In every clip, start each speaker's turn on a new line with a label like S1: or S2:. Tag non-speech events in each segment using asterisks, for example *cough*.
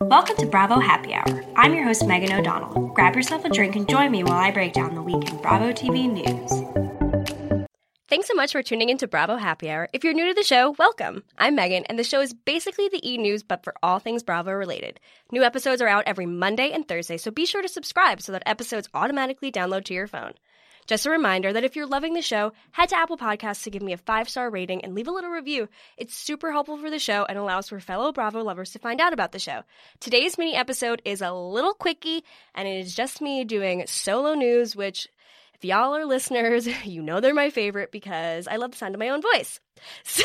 S1: Welcome to Bravo Happy Hour. I'm your host, Megan O'Donnell. Grab yourself a drink and join me while I break down the week in Bravo TV news.
S2: Thanks so much for tuning into Bravo Happy Hour. If you're new to the show, welcome. I'm Megan, and the show is basically the e news, but for all things Bravo related. New episodes are out every Monday and Thursday, so be sure to subscribe so that episodes automatically download to your phone. Just a reminder that if you're loving the show, head to Apple Podcasts to give me a five star rating and leave a little review. It's super helpful for the show and allows for fellow Bravo lovers to find out about the show. Today's mini episode is a little quickie, and it is just me doing solo news, which if y'all are listeners, *laughs* you know they're my favorite because I love the sound of my own voice. *laughs* So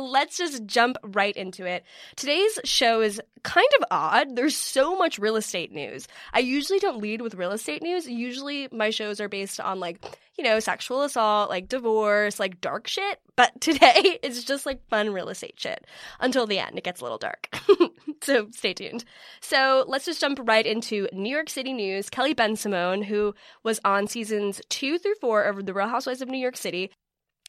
S2: let's just jump right into it. Today's show is kind of odd. There's so much real estate news. I usually don't lead with real estate news. Usually my shows are based on like, you know, sexual assault, like divorce, like dark shit. But *laughs* today it's just like fun real estate shit until the end. It gets a little dark. *laughs* so stay tuned. So let's just jump right into New York City news. Kelly Bensimon, who was on seasons two through four of The Real Housewives of New York City,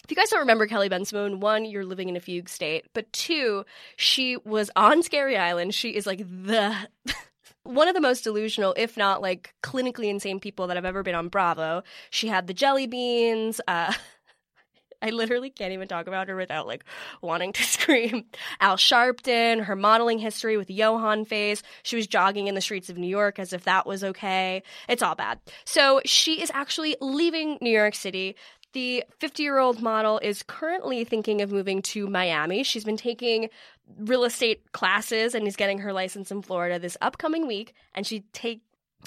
S2: if you guys don't remember Kelly Bensimon, one, you're living in a fugue state, but two, she was on Scary Island. She is like the *laughs* one of the most delusional, if not like clinically insane people that I've ever been on Bravo. She had the jelly beans. Uh, *laughs* I literally can't even talk about her without like wanting to *laughs* scream. Al Sharpton, her modeling history with Johan face. She was jogging in the streets of New York as if that was okay. It's all bad. So she is actually leaving New York City. The 50 year old model is currently thinking of moving to Miami. She's been taking real estate classes and is getting her license in Florida this upcoming week. And she take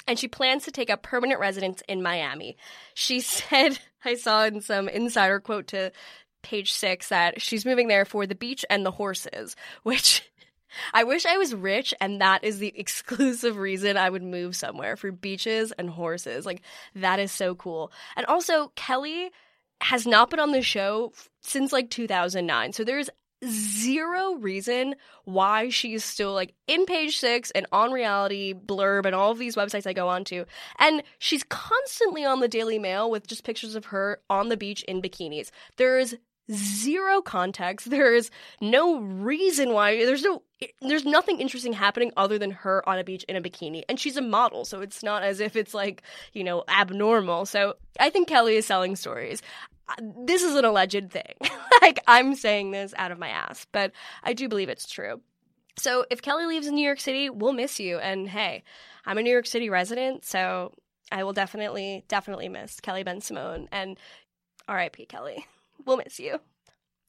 S2: and she plans to take up permanent residence in Miami. She *laughs* said, I saw in some insider quote to page six that she's moving there for the beach and the horses, *laughs* which I wish I was rich and that is the *laughs* exclusive reason I would move somewhere for beaches and horses. Like, that is so cool. And also, Kelly has not been on the show since like 2009. So there's zero reason why she's still like in page six and on reality blurb and all of these websites I go on to. And she's constantly on the Daily Mail with just pictures of her on the beach in bikinis. There's zero context. There's no reason why. There's no. There's nothing interesting happening other than her on a beach in a bikini, and she's a model, so it's not as if it's like you know abnormal. So I think Kelly is selling stories this is an alleged thing. *laughs* like, I'm saying this out of my ass, but I do believe it's true. So, if Kelly leaves in New York City, we'll miss you. And hey, I'm a New York City resident, so I will definitely, definitely miss Kelly Bensimon. And RIP, Kelly. *laughs* We'll miss you.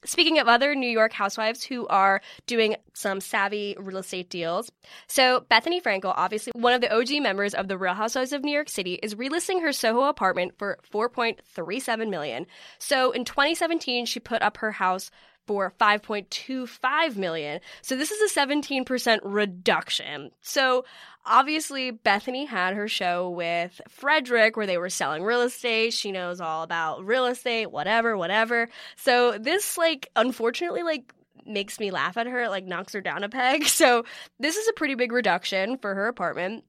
S2: Speaking of other New York housewives who are doing some savvy real estate deals, so Bethenny Frankel, obviously one of the OG members of the Real Housewives of New York City, is relisting her Soho apartment for 4.37 million. So in 2017, she put up her house for 5.25 million. So this is a 17% reduction. So obviously Bethenny had her show with Fredrik where they were selling real estate. She knows all about real estate, whatever, whatever. So this like unfortunately like makes me laugh at her, like knocks her down a peg. *laughs* So this is a pretty big reduction for her apartment.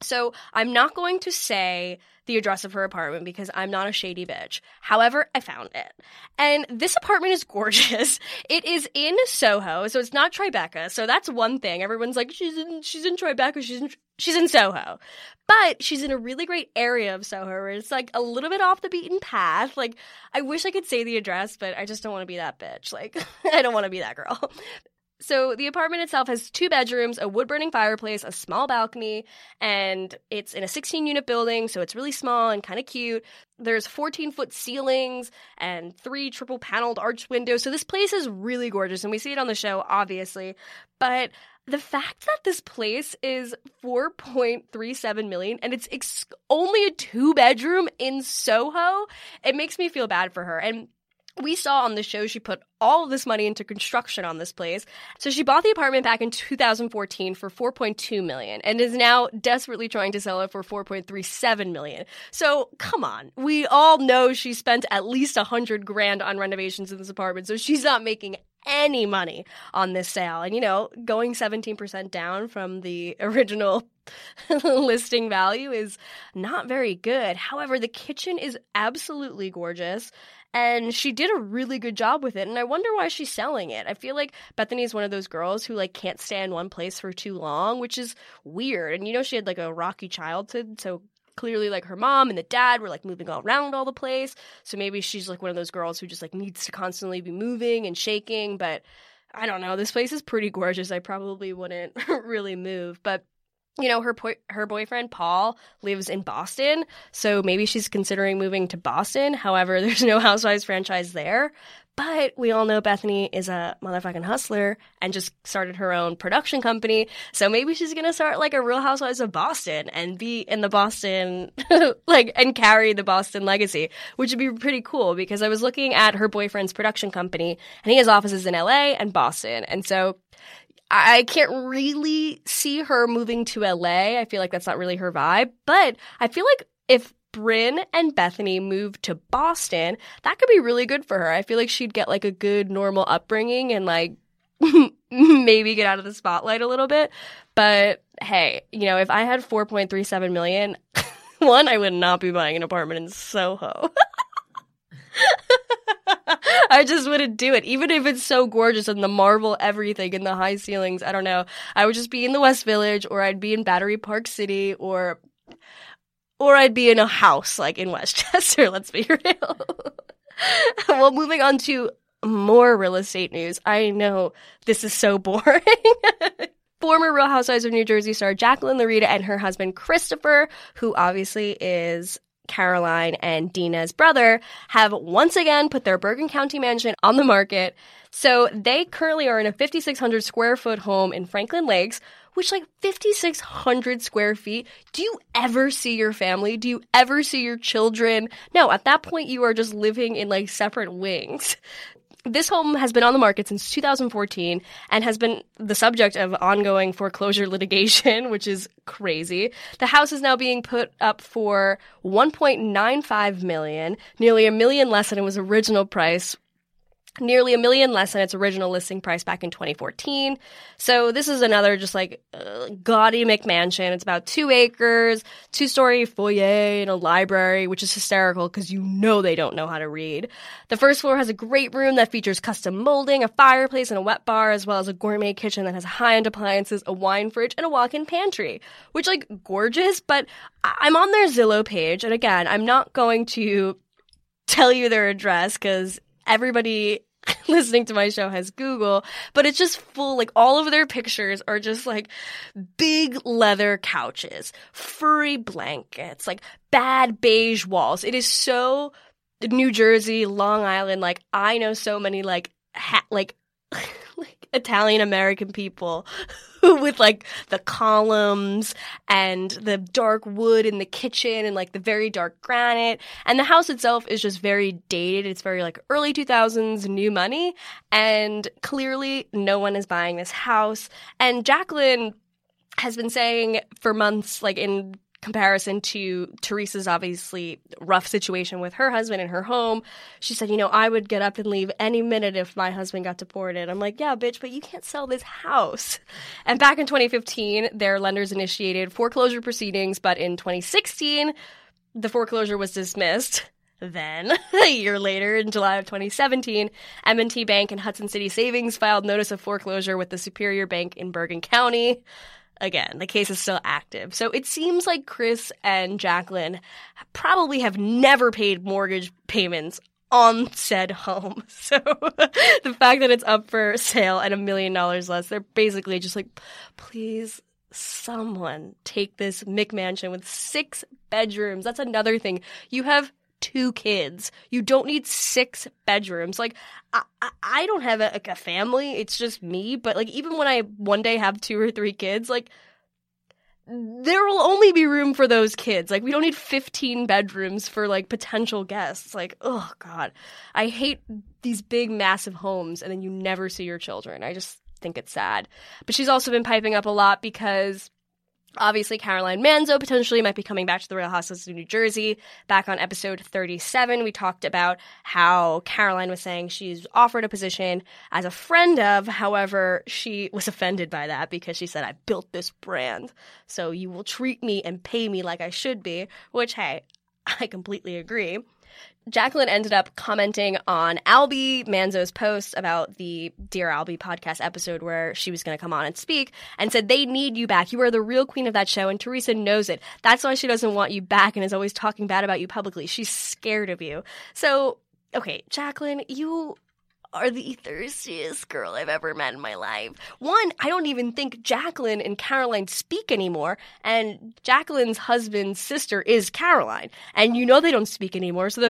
S2: So I'm not going to say the address of her apartment because I'm not a shady bitch. However, I found it. And this apartment is *laughs* gorgeous. It is in Soho, so it's not Tribeca. So that's one thing. Everyone's like, she's in she's in Tribeca, she's in she's in Soho. But she's in a really great area of Soho where it's like a little bit off the beaten path. Like I wish I could say the address, but I just don't want to be that bitch. Like *laughs* I don't want to be that girl. So the apartment itself has two bedrooms, a wood burning fireplace, a small balcony, and it's in a 16 unit building, so it's really small and kind of cute. There's 14 foot ceilings and three triple paneled arched windows. So this place is really gorgeous, and we see it on the show, obviously. But the fact that this place is 4.37 million and it's ex- only a two bedroom in Soho, it makes me feel bad for her. And we saw on the show she put all of this money into construction on this place. So she bought the apartment back in 2014 for 4.2 million and is now desperately trying to sell it for 4.37 million. So come on. We all know she spent at least a hundred grand on renovations in this apartment. So she's not making any money on this sale. And you know, going 17% down from the *laughs* original listing value is not very good. However, the kitchen is absolutely gorgeous and she did a really good job with it and i wonder why she's selling it. I feel like bethenny is one of those girls who like can't stay in one place for too long which is weird. And you know she had like a rocky childhood so clearly like her mom and the dad were like moving all around all the place. So maybe she's like one of those girls who just like needs to constantly be moving and shaking but i don't know. This place is pretty gorgeous. I probably wouldn't *laughs* really move but you know her po- her boyfriend Paul lives in Boston, so maybe she's considering moving to Boston. However, *laughs* there's no Housewives franchise there. But we all know Bethenny is a motherfucking hustler and just started her own production company. So maybe she's gonna start like a Real Housewives of Boston and be in the Boston, *laughs* like, and carry the Boston legacy, which would be pretty cool because I was looking at her boyfriend's production company and he has offices in LA and Boston. And so I can't really see her moving to LA. I feel like that's not really her vibe. But I feel like if Bryn and Bethenny moved to Boston, that could be really good for her. I feel like she'd get like a good normal upbringing and like *laughs* maybe get out of the spotlight a little bit. But hey, you know, if I had 4.37 million, *laughs* one, I would not be buying an apartment in Soho. *laughs* *laughs* I just wouldn't do it. Even if it's so gorgeous and the marble everything and the high ceilings, I don't know. I would just be in the West Village or I'd be in Battery Park City or or I'd be in a house like in *laughs* Westchester, let's be *laughs* real. well, moving on to more real estate news. I know this is so boring. Former Real Housewives of New Jersey star Jacqueline Laurita and her husband Christopher, who obviously is Caroline and Dina's brother have once again put their Bergen County mansion on the market. So they currently are in a 5,600 square foot home in Franklin Lakes, which like 5,600 square feet. Do you ever see your family? Do you ever see your children? No, at that point you are just living in like separate wings. This home has been on the market since 2014 and has been the subject of ongoing foreclosure *laughs* litigation, which is crazy. The house is now being put up for 1.95 million, nearly a million less than it was original price nearly a million less than its original listing price back in 2014. So this is another just like uh, gaudy McMansion. It's about two acres, two story foyer and a library, which is hysterical because you know they don't know how to read. The first floor has a great room that features custom molding, a fireplace and a wet bar, as well as a gourmet kitchen that has high-end appliances, a wine fridge, and a walk-in pantry, which like gorgeous, but I- I'm on their Zillow page. And again, I'm not going to tell you their address because everybody *laughs* listening to my show has Google, but it's just full, like all of their pictures are just like big leather couches, furry blankets, like bad beige walls. It is so New Jersey, Long Island. Like I know so many like ha- like *laughs* like Italian American people *laughs* with like the columns and the dark wood in the kitchen and like the very dark granite. And the house itself is just very dated. It's very like early 2000s new money. And clearly no one is buying this house. And Jacqueline has been saying for months, like in comparison to Teresa's obviously rough situation with her husband and her home. She said, you know, I would get up and leave any minute if my husband got deported. I'm like, yeah, bitch, but you can't sell this house. And back in 2015, their lenders initiated foreclosure proceedings, but in 2016, the foreclosure was dismissed. Then, *laughs* a year later, in July of 2017, M&T Bank and Hudson City Savings filed notice of foreclosure with the Superior Bank in Bergen County again, the case is still active. So it seems like Chris and Jacqueline probably have never paid mortgage payments on said home. *laughs* So *laughs* the fact that it's up for sale at a million dollars less, they're basically just like, please someone take this McMansion with six bedrooms. That's another thing. You have two kids. You don't need six bedrooms. Like, I, I don't have a, like a family. It's just me. But like, even when I one day have two or three kids, like, there will only be room for those kids. Like, we don't need 15 bedrooms for like potential guests. Like, oh God. I hate these big, massive homes and then you never see your children. I just think it's sad. But she's also been piping up a lot because Obviously, Caroline Manzo potentially might be coming back to the Real Housewives of New Jersey. Back on episode 37, we talked about how Caroline was saying she's offered a position as a friend of. However, she was offended by that because she said, I built this brand. So you will treat me and pay me like I should be, which, hey, *laughs* I completely agree. Jacqueline ended up commenting on Albie Manzo's post about the Dear Albie podcast episode where she was going to come on and speak and said, They need you back. You are the real queen of that show, and Teresa knows it. That's why she doesn't want you back and is always talking bad about you publicly. She's scared of you. So, okay, Jacqueline, you are the thirstiest girl I've ever met in my life. One, I don't even think Jacqueline and Caroline speak anymore, and Jacqueline's husband's sister is Caroline, and you know they don't speak anymore, so the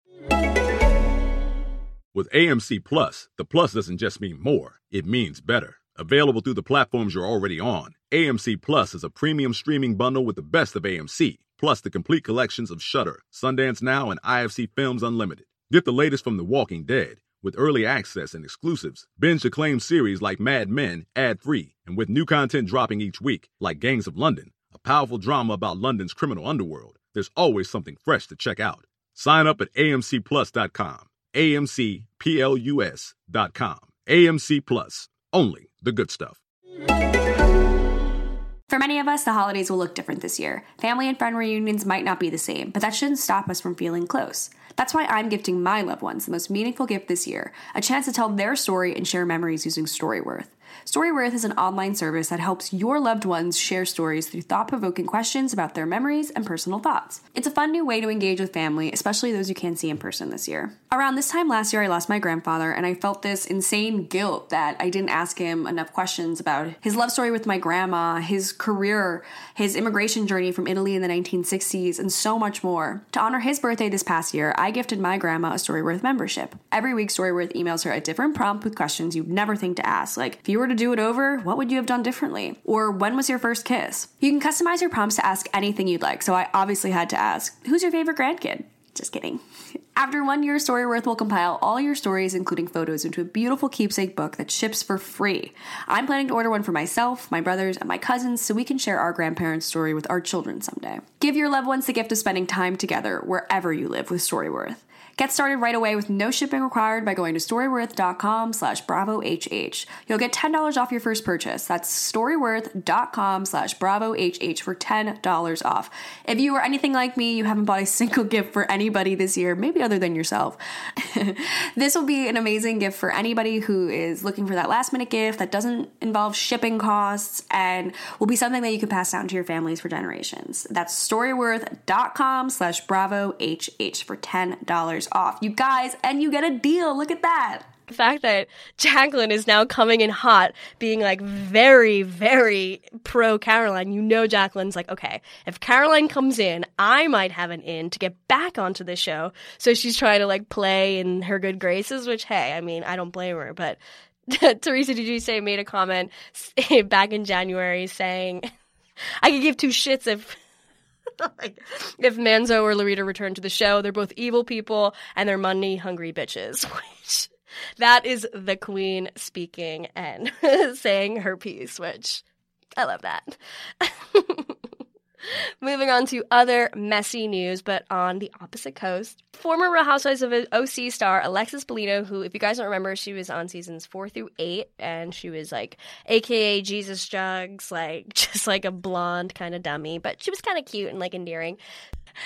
S3: With AMC Plus, the plus doesn't just mean more, it means better. Available through the platforms you're already on, AMC Plus is a premium streaming bundle with the best of AMC, plus the complete collections of Shudder, Sundance Now, and IFC Films Unlimited. Get the latest from The Walking Dead with early access and exclusives. Binge acclaimed series like Mad Men ad free, and with new content dropping each week, like Gangs of London, a powerful drama about London's criminal underworld. There's always something fresh to check out. Sign up at amcplus.com. AMCPLUS.com. AMC Plus. Only the good stuff.
S1: For many of us, the holidays will look different this year. Family and friend reunions might not be the same, but that shouldn't stop us from feeling close. That's why I'm gifting my loved ones the most meaningful gift this year a chance to tell their story and share memories using Storyworth. Storyworth is an online service that helps your loved ones share stories through thought provoking questions about their memories and personal thoughts. It's a fun new way to engage with family, especially those you can't see in person this year. Around this time last year, I lost my grandfather, and I felt this insane guilt that I didn't ask him enough questions about his love story with my grandma, his career, his immigration journey from Italy in the 1960s, and so much more. To honor his birthday this past year, I gifted my grandma a Storyworth membership. Every week, Storyworth emails her a different prompt with questions you'd never think to ask, like, if you were to do it over, what would you have done differently? Or when was your first kiss? You can customize your prompts to ask anything you'd like, so I obviously had to ask, who's your favorite grandkid? Just kidding. *laughs* After one year, Storyworth will compile all your stories, including photos, into a beautiful keepsake book that ships for free. I'm planning to order one for myself, my brothers, and my cousins so we can share our grandparents' story with our children someday. Give your loved ones the gift of spending time together wherever you live with Storyworth. Get started right away with no shipping required by going to storyworth.com slash bravohh. You'll get $10 off your first purchase. That's storyworth.com slash bravohh for $10 off. If you are anything like me, you haven't bought a single *laughs* gift for anybody this year, maybe other than yourself. *laughs* this will be an amazing gift for anybody who is looking for that last minute gift that doesn't involve shipping costs and will be something that you can pass down to your families for generations. That's storyworth.com slash bravohh for $10 off. You guys, and you get a deal. Look at that.
S2: The fact that Jacqueline is now coming in hot, being like very, very pro Caroline, you know Jacqueline's like, okay, if Caroline comes in, I might have an in to get back onto the show. So she's trying to like play in her good graces, which, hey, I mean, I don't blame her. But *laughs* Teresa, did you say made a comment *laughs* back in January saying, *laughs* I could give two shits if *laughs* like, if Manzo or Laurita return to the show, they're both evil people and they're money hungry bitches. *laughs* Which that is the queen speaking and *laughs* saying her piece, which I love that. *laughs* Moving on to other messy news, but on the opposite coast. Former Real Housewives of OC star Alexis Bellino, who, if you guys don't remember, she was on seasons four through eight, and she was like, AKA Jesus Jugs, like *laughs* just like a blonde kind of dummy, but she was kind of cute and like endearing.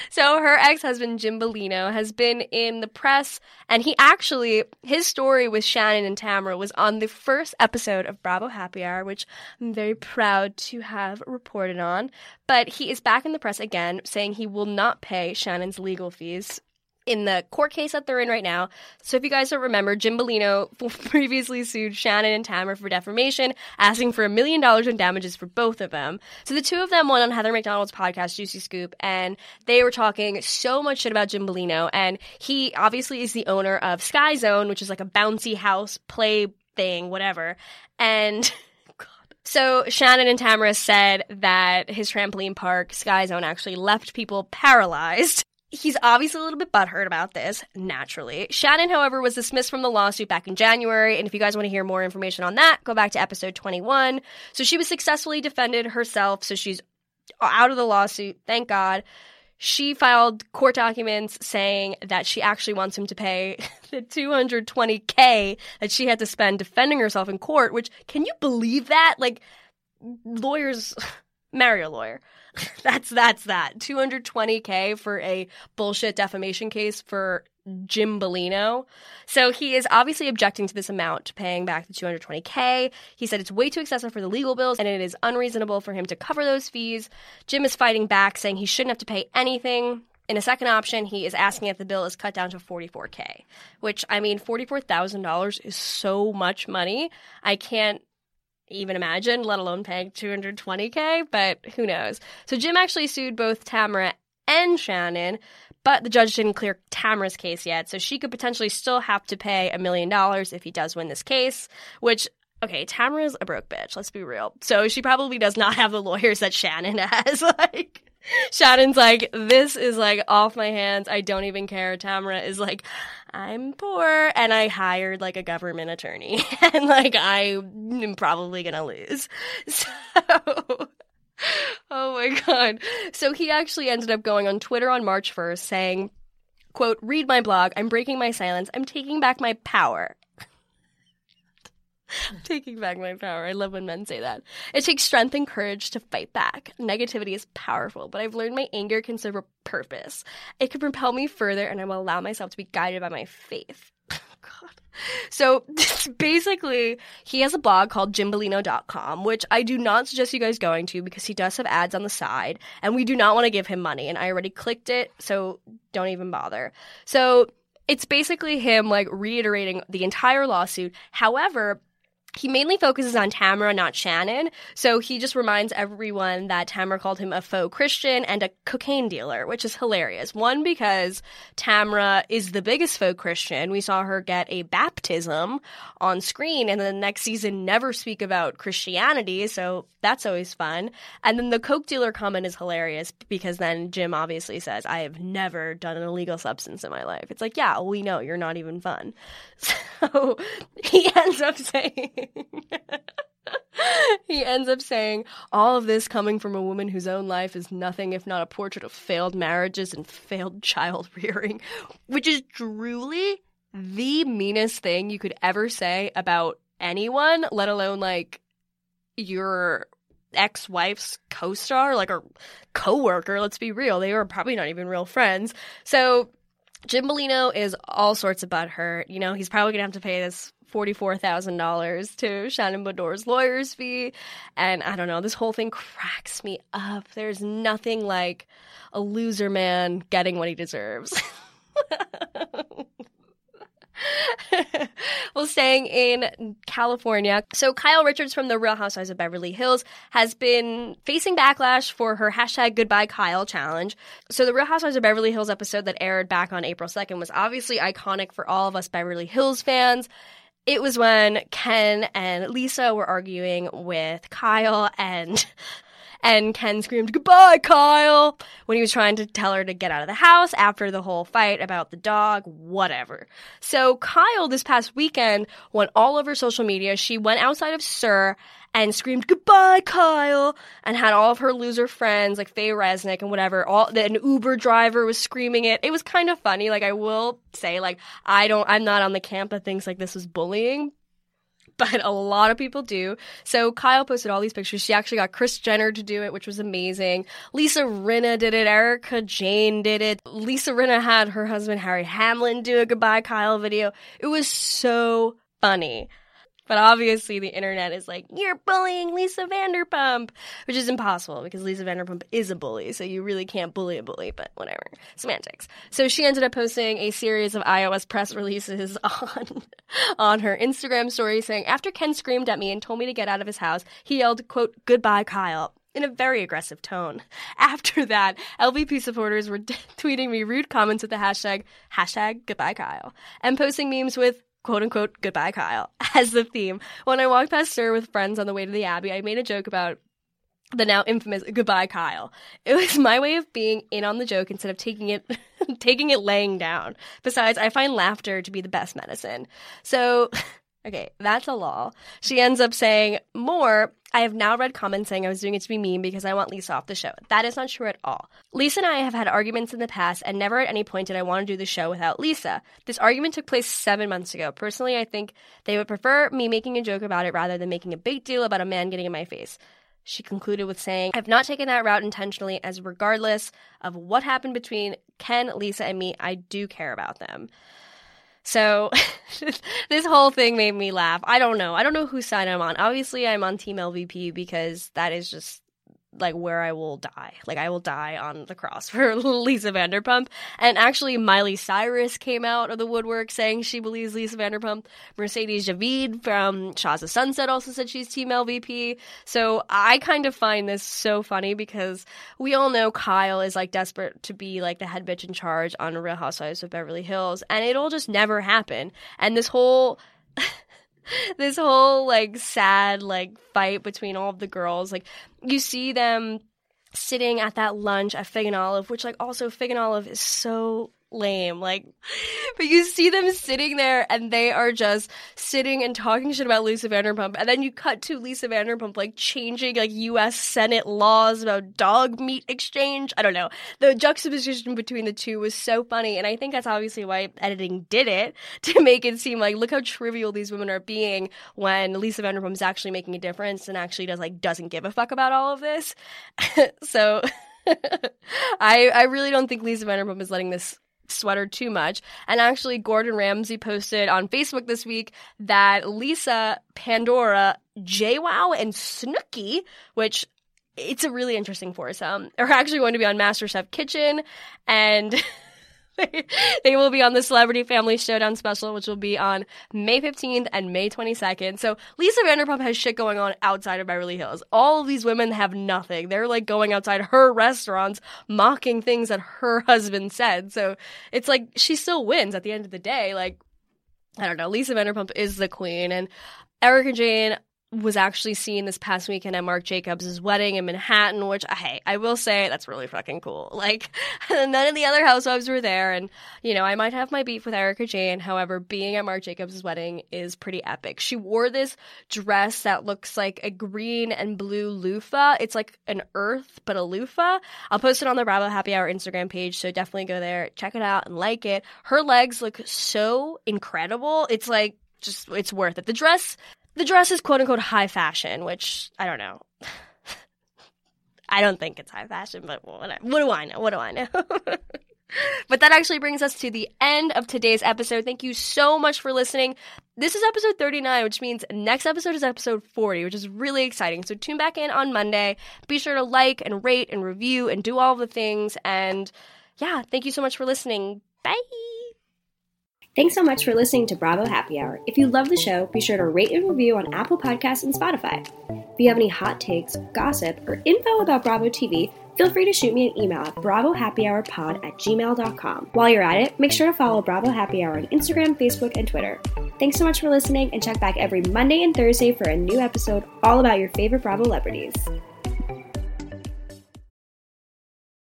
S2: So her ex-husband Jim Bellino has been in the press and he actually his story with Shannon and Tamra was on the first episode of Bravo Happy Hour, which I'm very proud to have reported on. But he is back in the press again saying he will not pay Shannon's legal fees in the court case that they're in right now. So if you guys don't remember, Jim Bellino *laughs* previously sued Shannon and Tamra for defamation, asking for a million dollars in damages for both of them. So the two of them went on Heather McDonald's podcast, Juicy Scoop, and they were talking so much shit about Jim Bellino. And he obviously is the owner of Sky Zone, which is like a bouncy house play thing, whatever. And *laughs* So Shannon and Tamra said that his trampoline park, Sky Zone, actually left people paralyzed. He's obviously a little bit butthurt about this, naturally. Shannon, however, was dismissed from the lawsuit back in January, and if you guys want to hear more information on that, go back to episode 21. So she was successfully defended herself, so she's out of the lawsuit, thank God. She filed court documents saying that she actually wants him to pay *laughs* the 220k that she had to spend defending herself in court, which can you believe that? Like lawyers *laughs* marry a lawyer. *laughs* that's that's that. 220k for a bullshit defamation case for Jim Bellino. So he is obviously objecting to this amount paying back the 220K. He said it's way too excessive for the legal bills and it is unreasonable for him to cover those fees. Jim is fighting back, saying he shouldn't have to pay anything. In a second option, he is asking if the bill is cut down to 44K, which I mean, $44,000 is so much money. I can't even imagine, let alone paying 220K, but who knows. So Jim actually sued both Tamra and Shannon, but the judge didn't clear Tamra's case yet, so she could potentially still have to pay a million dollars if he does win this case, which okay, Tamra's a broke bitch, let's be real. So she probably does not have the lawyers that Shannon *laughs* has. like *laughs* Shannon's like, this is like off my hands. I don't even care. Tamra is like, I'm poor and I hired like a government attorney *laughs* and like I'm probably gonna lose. *laughs* So oh my god. So he actually ended up going on Twitter on March 1st saying, quote, read my blog. I'm breaking my silence. I'm taking back my power. *laughs* taking back my power. I love when men say that. It takes strength and courage to fight back. Negativity is powerful, but I've learned my anger can serve a purpose. It can propel me further, and I will allow myself to be guided by my faith. *laughs* Oh, God. So *laughs* basically, he has a blog called jimbellino.com, which I do not suggest you guys going to because he does have ads on the side, and we do not want to give him money. And I already clicked it, so don't even bother. So it's basically him like reiterating the entire lawsuit. However, he mainly focuses on Tamra, not Shannon. So he just reminds everyone that Tamra called him a faux Christian and a cocaine dealer, which is hilarious. One, because Tamra is the biggest faux Christian. We saw her get a baptism on screen and then the next season never speak about Christianity. So that's always fun. And then the coke dealer comment is hilarious because then Jim obviously says, I have never done an illegal substance in my life. It's like, yeah, we know you're not even fun. *laughs* So he ends up saying, *laughs* he ends up saying, All of this coming from a woman whose own life is nothing if not a portrait of failed marriages and failed *laughs* child rearing, which is truly the meanest thing you could ever say about anyone, let alone like your ex wife's co star, like a co worker. Let's be real. They were probably not even real friends. So Jim Bellino is all sorts about her. You know, he's probably going to have to pay this $44,000 to Shannon Beador's lawyer's fee. And I don't know, this whole thing cracks me up. There's nothing like a loser man getting what he deserves. *laughs* well, staying in California. So, Kyle Richards from The Real Housewives of Beverly Hills has been facing backlash for her hashtag Goodbye Kyle challenge. So, the Real Housewives of Beverly Hills episode that aired back on April 2nd was obviously iconic for all of us Beverly Hills fans. It was when Ken and Lisa were arguing with Kyle and and Ken screamed, Goodbye, Kyle, when he was trying to tell her to get out of the house after the whole fight about the dog, whatever. So Kyle this past weekend went all over social media. She went outside of SUR and screamed goodbye Kyle and had all of her loser friends like Faye Resnick and whatever all an Uber driver was screaming it it was kind of funny like I will say like I don't I'm not on the camp that thinks like this was bullying but a lot of people do. So Kyle posted all these pictures. She actually got Kris Jenner to do it, which was amazing. Lisa Rinna did it. Erika Jayne did it. Lisa Rinna had her husband Harry Hamlin do a goodbye Kyle video. It was so funny. But obviously, the internet is like, you're bullying Lisa Vanderpump, which is impossible because Lisa Vanderpump is a bully. So you really can't bully a bully, but whatever. Semantics. So she ended up posting a series of iOS press releases *laughs* on, on her Instagram story saying, after Ken screamed at me and told me to get out of his house, he yelled, quote, goodbye, Kyle in a very aggressive tone. *laughs* After that, LVP supporters were *laughs* tweeting me rude comments with the hashtag, hashtag goodbye Kyle, and posting memes with quote unquote goodbye Kyle *laughs* as the theme. When I walked past SUR with friends on the way to the Abbey, I made a joke about the now infamous goodbye Kyle. It was my way of being in on the joke instead of taking it *laughs* taking it laying down. Besides, I find laughter to be the best medicine. So *laughs* Okay, that's a law. She ends up saying more. I have now read comments saying I was doing it to be mean because I want Lisa off the show. That is not true at all. Lisa and I have had arguments in the past, and never at any point did I want to do the show without Lisa. This argument took place seven months ago. Personally, I think they would prefer me making a joke about it rather than making a big deal about a man getting in my face. She concluded with saying, I've not taken that route intentionally, as regardless of what happened between Ken, Lisa, and me, I do care about them. So *laughs* this whole thing made me laugh. I don't know. I don't know whose side I'm on. Obviously, I'm on Team LVP because that is just like where I will die. Like I will die on the cross for *laughs* Lisa Vanderpump. And actually Miley Cyrus came out of the woodwork saying she believes Lisa Vanderpump. Mercedes Javid from Shahs of Sunset also said she's team LVP. So I kind of find this so funny because we all know Kyle is like desperate to be like the head bitch in charge on Real Housewives of Beverly Hills and it'll just never happen. And this whole *laughs* *laughs* this whole like sad like fight between all of the girls. Like you see them sitting at that lunch at Fig and Olive, which like also Fig and Olive is so lame. Like, but you see them sitting there and they are just sitting and talking shit about Lisa Vanderpump. And then you cut to Lisa Vanderpump like changing like US Senate laws about dog meat exchange. I don't know. The juxtaposition between the two was so funny. And I think that's obviously why editing did it *laughs* to make it seem like look how trivial these women are being when Lisa Vanderpump is actually making a difference and actually does like doesn't give a fuck about all of this. *laughs* so *laughs* I I really don't think Lisa Vanderpump is letting this sweater too much. And actually, Gordon Ramsay posted on Facebook this week that Lisa, Pandora, JWoww, and Snooki, which it's a really interesting foursome, are actually going to be on MasterChef Kitchen and. *laughs* *laughs* they will be on the Celebrity Family Showdown special, which will be on May 15th and May 22nd. So Lisa Vanderpump has shit going on outside of Beverly Hills. All of these women have nothing. They're like going outside her restaurants, mocking things that her *laughs* husband said. So it's like she still wins at the end of the day. Like, I don't know. Lisa Vanderpump is the queen. And Erika Jayne, was actually seen this past weekend at Marc Jacobs' wedding in Manhattan, which, uh, hey, I will say that's really fucking cool. *laughs* Like, *laughs* none of the other housewives were there, and, you know, I might have my beef with Erika Jayne, However, being at Marc Jacobs' wedding is pretty epic. She wore this dress that looks like a green and blue loofah. It's like an earth, but a loofah. I'll post it on the Bravo Happy Hour Instagram page, so definitely go there, check it out, and like it. Her legs look so incredible. It's like, just it's worth it. The dress the dress is quote unquote high fashion, which I don't know. *laughs* I don't think it's high fashion, but what, what do I know? What do I know? *laughs* but that actually brings us to the end of today's episode. Thank you so much for listening. This is episode 39, which means next episode is episode 40, which is really exciting. So tune back in on Monday. Be sure to like and rate and review and do all the things. And yeah, thank you so much for listening. Bye.
S1: Thanks so much for listening to Bravo Happy Hour. If you love the show, be sure to rate and review on Apple Podcasts and Spotify. If you have any hot takes, gossip, or info about Bravo TV, feel free to shoot me an email at bravohappyhourpod at gmail.com. While you're at it, make sure to follow Bravo Happy Hour on Instagram, Facebook, and Twitter. Thanks so much for listening, and check back every Monday and Thursday for a new episode all about your favorite Bravo celebrities.